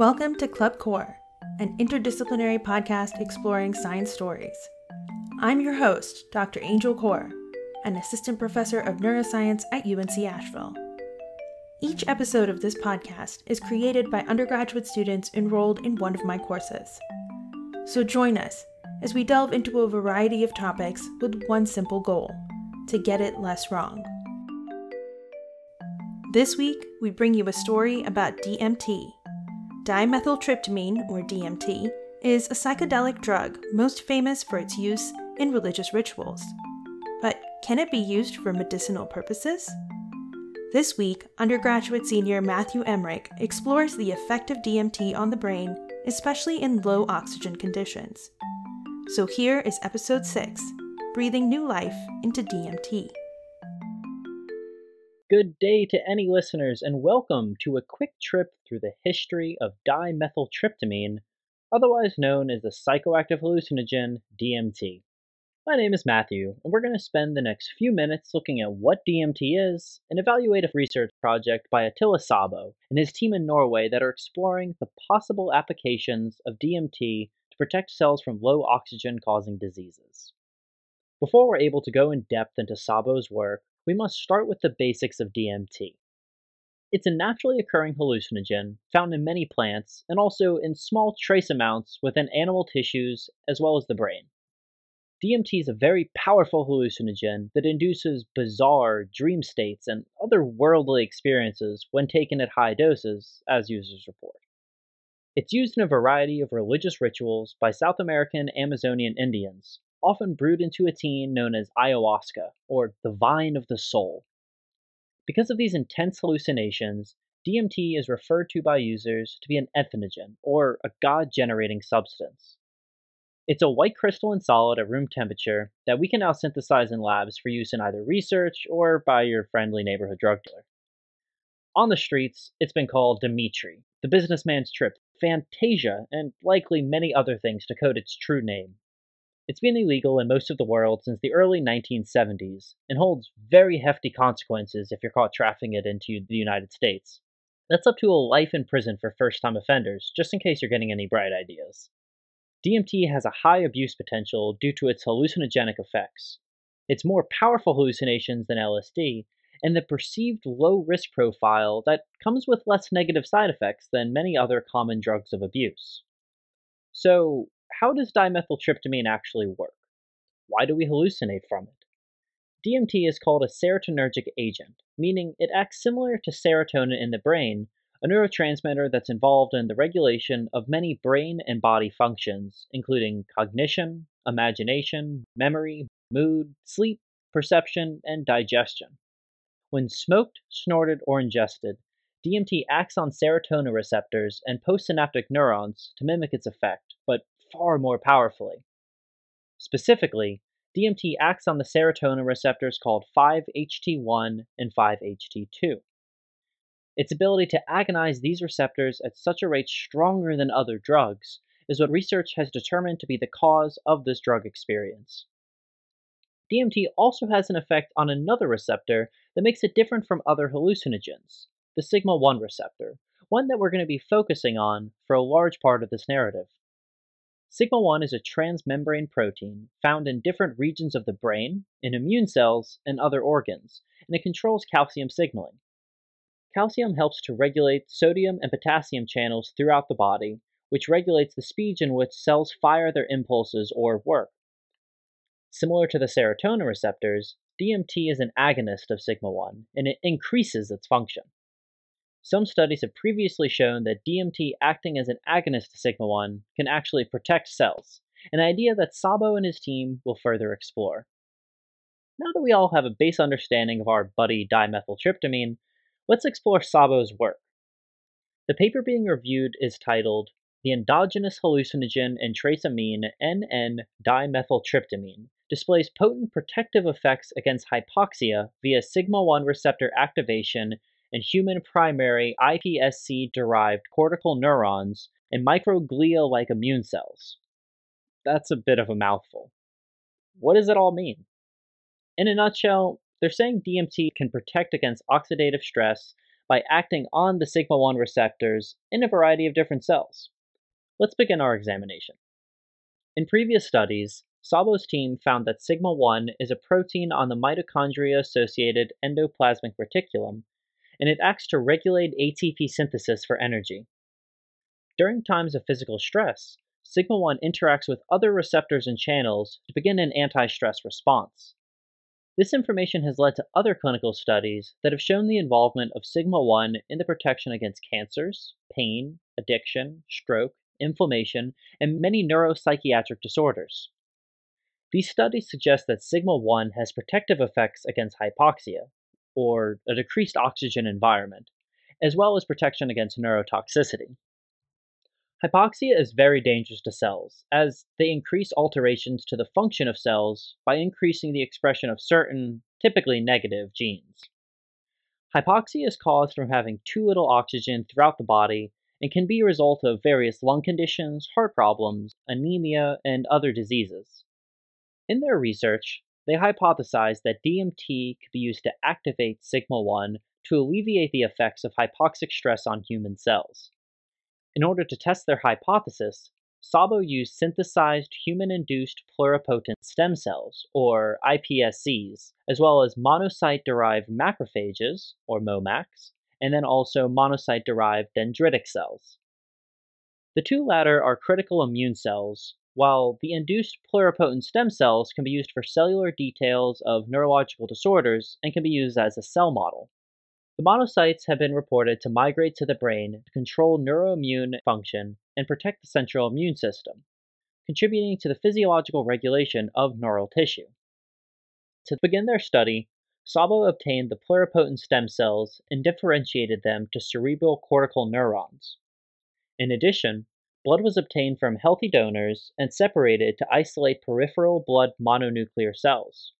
Welcome to Club Core, an interdisciplinary podcast exploring science stories. I'm your host, Dr. Angel Core, an assistant professor of neuroscience at UNC Asheville. Each episode of this podcast is created by undergraduate students enrolled in one of my courses. So join us as we delve into a variety of topics with one simple goal to get it less wrong. This week, we bring you a story about DMT. Dimethyltryptamine, or DMT, is a psychedelic drug most famous for its use in religious rituals. But can it be used for medicinal purposes? This week, undergraduate senior Matthew Emmerich explores the effect of DMT on the brain, especially in low oxygen conditions. So here is episode 6 Breathing New Life into DMT. Good day to any listeners, and welcome to a quick trip through the history of dimethyltryptamine, otherwise known as the psychoactive hallucinogen DMT. My name is Matthew, and we're going to spend the next few minutes looking at what DMT is and evaluate a research project by Attila Szabo and his team in Norway that are exploring the possible applications of DMT to protect cells from low oxygen causing diseases. Before we're able to go in depth into Szabo's work, we must start with the basics of DMT. It's a naturally occurring hallucinogen found in many plants and also in small trace amounts within animal tissues as well as the brain. DMT is a very powerful hallucinogen that induces bizarre dream states and otherworldly experiences when taken at high doses, as users report. It's used in a variety of religious rituals by South American Amazonian Indians, often brewed into a tea known as ayahuasca, or the vine of the soul. Because of these intense hallucinations, DMT is referred to by users to be an entheogen, or a God generating substance. It's a white crystalline solid at room temperature that we can now synthesize in labs for use in either research or by your friendly neighborhood drug dealer. On the streets, it's been called Dimitri, the businessman's trip, Fantasia, and likely many other things to code its true name. It's been illegal in most of the world since the early 1970s and holds very hefty consequences if you're caught trafficking it into the United States. That's up to a life in prison for first time offenders, just in case you're getting any bright ideas. DMT has a high abuse potential due to its hallucinogenic effects. It's more powerful hallucinations than LSD, and the perceived low risk profile that comes with less negative side effects than many other common drugs of abuse. So, how does dimethyltryptamine actually work? Why do we hallucinate from it? DMT is called a serotonergic agent, meaning it acts similar to serotonin in the brain, a neurotransmitter that's involved in the regulation of many brain and body functions, including cognition, imagination, memory, mood, sleep, perception, and digestion. When smoked, snorted, or ingested, DMT acts on serotonin receptors and postsynaptic neurons to mimic its effect, far more powerfully. Specifically, DMT acts on the serotonin receptors called 5-HT1 and 5-HT2. Its ability to agonize these receptors at such a rate stronger than other drugs is what research has determined to be the cause of this drug experience. DMT also has an effect on another receptor that makes it different from other hallucinogens, the sigma 1 receptor, one that we're going to be focusing on for a large part of this narrative. Sigma-1 is a transmembrane protein found in different regions of the brain, in immune cells, and other organs, and it controls calcium signaling. Calcium helps to regulate sodium and potassium channels throughout the body, which regulates the speed in which cells fire their impulses or work. Similar to the serotonin receptors, DMT is an agonist of sigma-1, and it increases its function. Some studies have previously shown that DMT acting as an agonist to sigma 1 can actually protect cells, an idea that Szabo and his team will further explore. Now that we all have a base understanding of our buddy dimethyltryptamine, let's explore Szabo's work. The paper being reviewed is titled The Endogenous Hallucinogen and Trace Amine NN Dimethyltryptamine displays potent protective effects against hypoxia via sigma 1 receptor activation and human primary iPSC derived cortical neurons and microglia like immune cells. That's a bit of a mouthful. What does it all mean? In a nutshell, they're saying DMT can protect against oxidative stress by acting on the sigma 1 receptors in a variety of different cells. Let's begin our examination. In previous studies, Szabo's team found that sigma 1 is a protein on the mitochondria associated endoplasmic reticulum, and it acts to regulate ATP synthesis for energy. During times of physical stress, sigma 1 interacts with other receptors and channels to begin an anti stress response. This information has led to other clinical studies that have shown the involvement of sigma 1 in the protection against cancers, pain, addiction, stroke, inflammation, and many neuropsychiatric disorders. These studies suggest that sigma 1 has protective effects against hypoxia, or a decreased oxygen environment, as well as protection against neurotoxicity. Hypoxia is very dangerous to cells, as they increase alterations to the function of cells by increasing the expression of certain, typically negative, genes. Hypoxia is caused from having too little oxygen throughout the body and can be a result of various lung conditions, heart problems, anemia, and other diseases. In their research, they hypothesized that DMT could be used to activate sigma 1 to alleviate the effects of hypoxic stress on human cells. In order to test their hypothesis, Szabo used synthesized human-induced pluripotent stem cells, or iPSCs, as well as monocyte-derived macrophages, or MOMACs, and then also monocyte-derived dendritic cells. The two latter are critical immune cells, while the induced pluripotent stem cells can be used for cellular details of neurological disorders and can be used as a cell model. The monocytes have been reported to migrate to the brain to control neuroimmune function and protect the central immune system, contributing to the physiological regulation of neural tissue. To begin their study, Szabo obtained the pluripotent stem cells and differentiated them to cerebral cortical neurons. In addition, blood was obtained from healthy donors and separated to isolate peripheral blood mononuclear cells.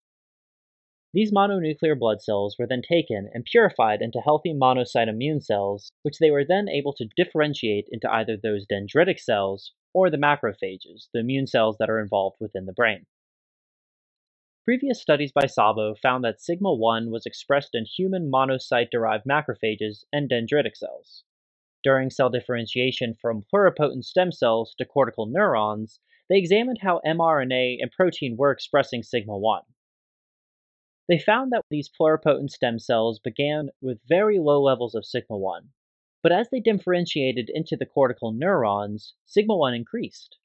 These mononuclear blood cells were then taken and purified into healthy monocyte immune cells, which they were then able to differentiate into either those dendritic cells or the macrophages, the immune cells that are involved within the brain. Previous studies by Szabo found that sigma 1 was expressed in human monocyte derived macrophages and dendritic cells. During cell differentiation from pluripotent stem cells to cortical neurons, they examined how mRNA and protein were expressing sigma 1. They found that these pluripotent stem cells began with very low levels of sigma 1, but as they differentiated into the cortical neurons, sigma 1 increased.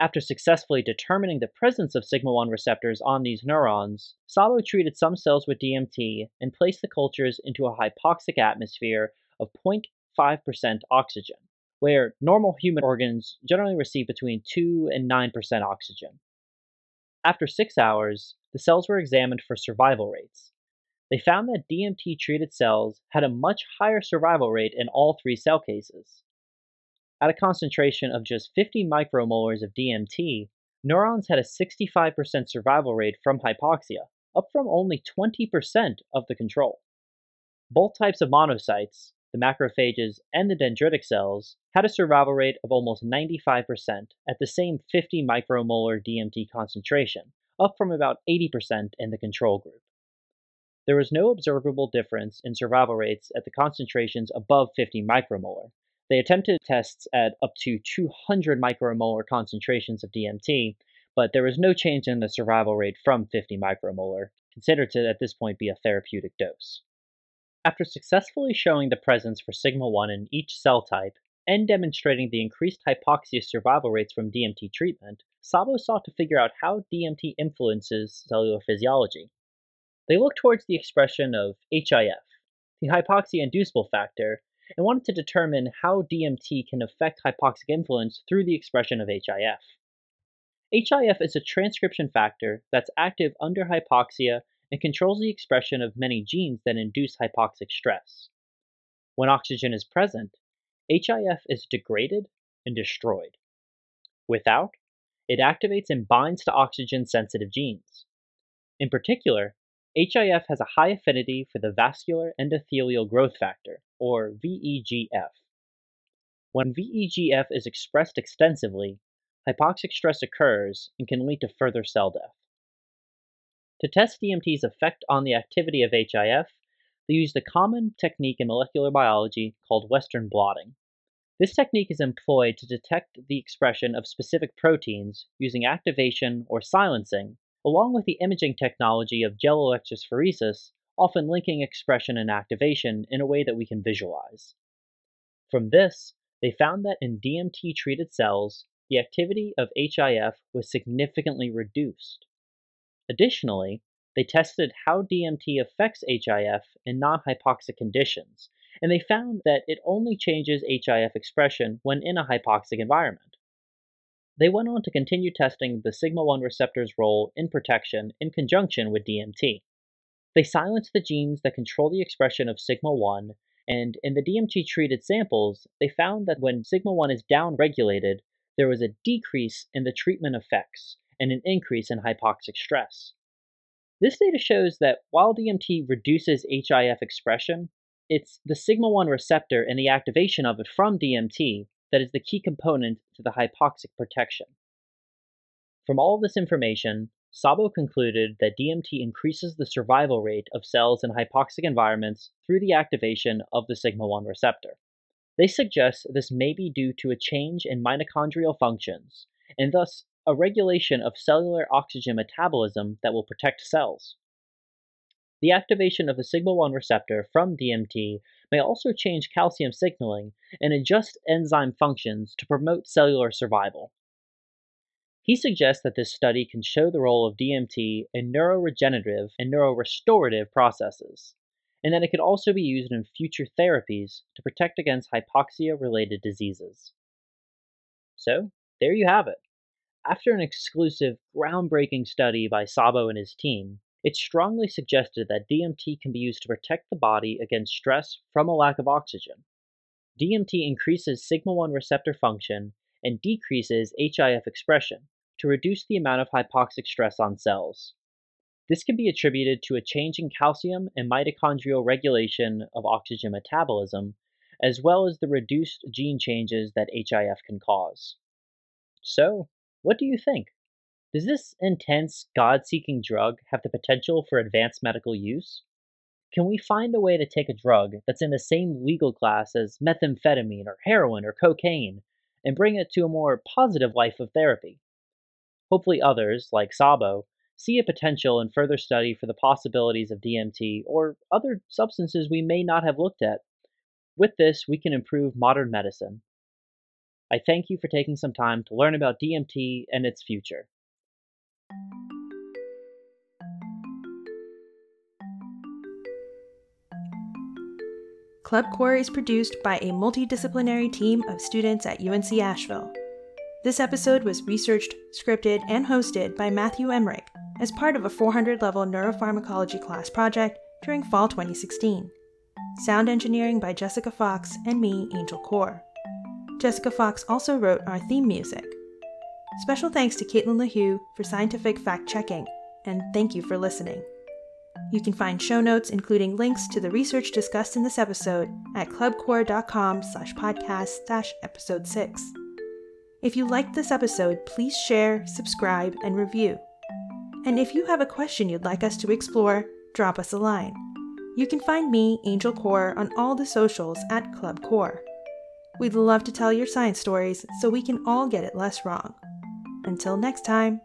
After successfully determining the presence of sigma 1 receptors on these neurons, Szabo treated some cells with DMT and placed the cultures into a hypoxic atmosphere of 0.5% oxygen, where normal human organs generally receive between 2 and 9% oxygen. After six hours, the cells were examined for survival rates. They found that DMT treated cells had a much higher survival rate in all three cell cases. At a concentration of just 50 micromolars of DMT, neurons had a 65% survival rate from hypoxia, up from only 20% of the control. Both types of monocytes, the macrophages and the dendritic cells, had a survival rate of almost 95% at the same 50 micromolar DMT concentration, up from about 80% in the control group. There was no observable difference in survival rates at the concentrations above 50 micromolar. They attempted tests at up to 200 micromolar concentrations of DMT, but there was no change in the survival rate from 50 micromolar, considered to at this point be a therapeutic dose. After successfully showing the presence for sigma 1 in each cell type, and demonstrating the increased hypoxia survival rates from DMT treatment, Szabo sought to figure out how DMT influences cellular physiology. They looked towards the expression of HIF, the hypoxia inducible factor, and wanted to determine how DMT can affect hypoxic influence through the expression of HIF. HIF is a transcription factor that's active under hypoxia and controls the expression of many genes that induce hypoxic stress. When oxygen is present, HIF is degraded and destroyed. Without, it activates and binds to oxygen sensitive genes. In particular, HIF has a high affinity for the vascular endothelial growth factor, or VEGF. When VEGF is expressed extensively, hypoxic stress occurs and can lead to further cell death. To test DMT's effect on the activity of HIF, they used a common technique in molecular biology called Western blotting. This technique is employed to detect the expression of specific proteins using activation or silencing, along with the imaging technology of gel electrophoresis, often linking expression and activation in a way that we can visualize. From this, they found that in DMT treated cells, the activity of HIF was significantly reduced. Additionally, they tested how DMT affects HIF in non hypoxic conditions, and they found that it only changes HIF expression when in a hypoxic environment. They went on to continue testing the sigma 1 receptor's role in protection in conjunction with DMT. They silenced the genes that control the expression of sigma 1, and in the DMT treated samples, they found that when sigma 1 is downregulated, there was a decrease in the treatment effects and an increase in hypoxic stress. This data shows that while DMT reduces HIF expression, it's the sigma 1 receptor and the activation of it from DMT that is the key component to the hypoxic protection. From all of this information, Szabo concluded that DMT increases the survival rate of cells in hypoxic environments through the activation of the sigma 1 receptor. They suggest this may be due to a change in mitochondrial functions, and thus a regulation of cellular oxygen metabolism that will protect cells. The activation of the sigma 1 receptor from DMT may also change calcium signaling and adjust enzyme functions to promote cellular survival. He suggests that this study can show the role of DMT in neuroregenerative and neurorestorative processes, and that it could also be used in future therapies to protect against hypoxia related diseases. So, there you have it. After an exclusive, groundbreaking study by Szabo and his team, it strongly suggested that DMT can be used to protect the body against stress from a lack of oxygen. DMT increases sigma 1 receptor function and decreases HIF expression to reduce the amount of hypoxic stress on cells. This can be attributed to a change in calcium and mitochondrial regulation of oxygen metabolism, as well as the reduced gene changes that HIF can cause. So, what do you think? Does this intense, God seeking drug have the potential for advanced medical use? Can we find a way to take a drug that's in the same legal class as methamphetamine or heroin or cocaine and bring it to a more positive life of therapy? Hopefully, others, like Szabo, see a potential in further study for the possibilities of DMT or other substances we may not have looked at. With this, we can improve modern medicine I thank you for taking some time to learn about DMT and its future. Club Core is produced by a multidisciplinary team of students at UNC Asheville. This episode was researched, scripted, and hosted by Matthew Emmerich as part of a 400 level neuropharmacology class project during fall 2016. Sound engineering by Jessica Fox and me, Angel Core. Jessica Fox also wrote our theme music. Special thanks to Caitlin LaHue for scientific fact checking, and thank you for listening. You can find show notes, including links to the research discussed in this episode, at clubcore.com slash podcast dash episode 6. If you liked this episode, please share, subscribe, and review. And if you have a question you'd like us to explore, drop us a line. You can find me, Angel Core, on all the socials at Club Core. We'd love to tell your science stories so we can all get it less wrong. Until next time.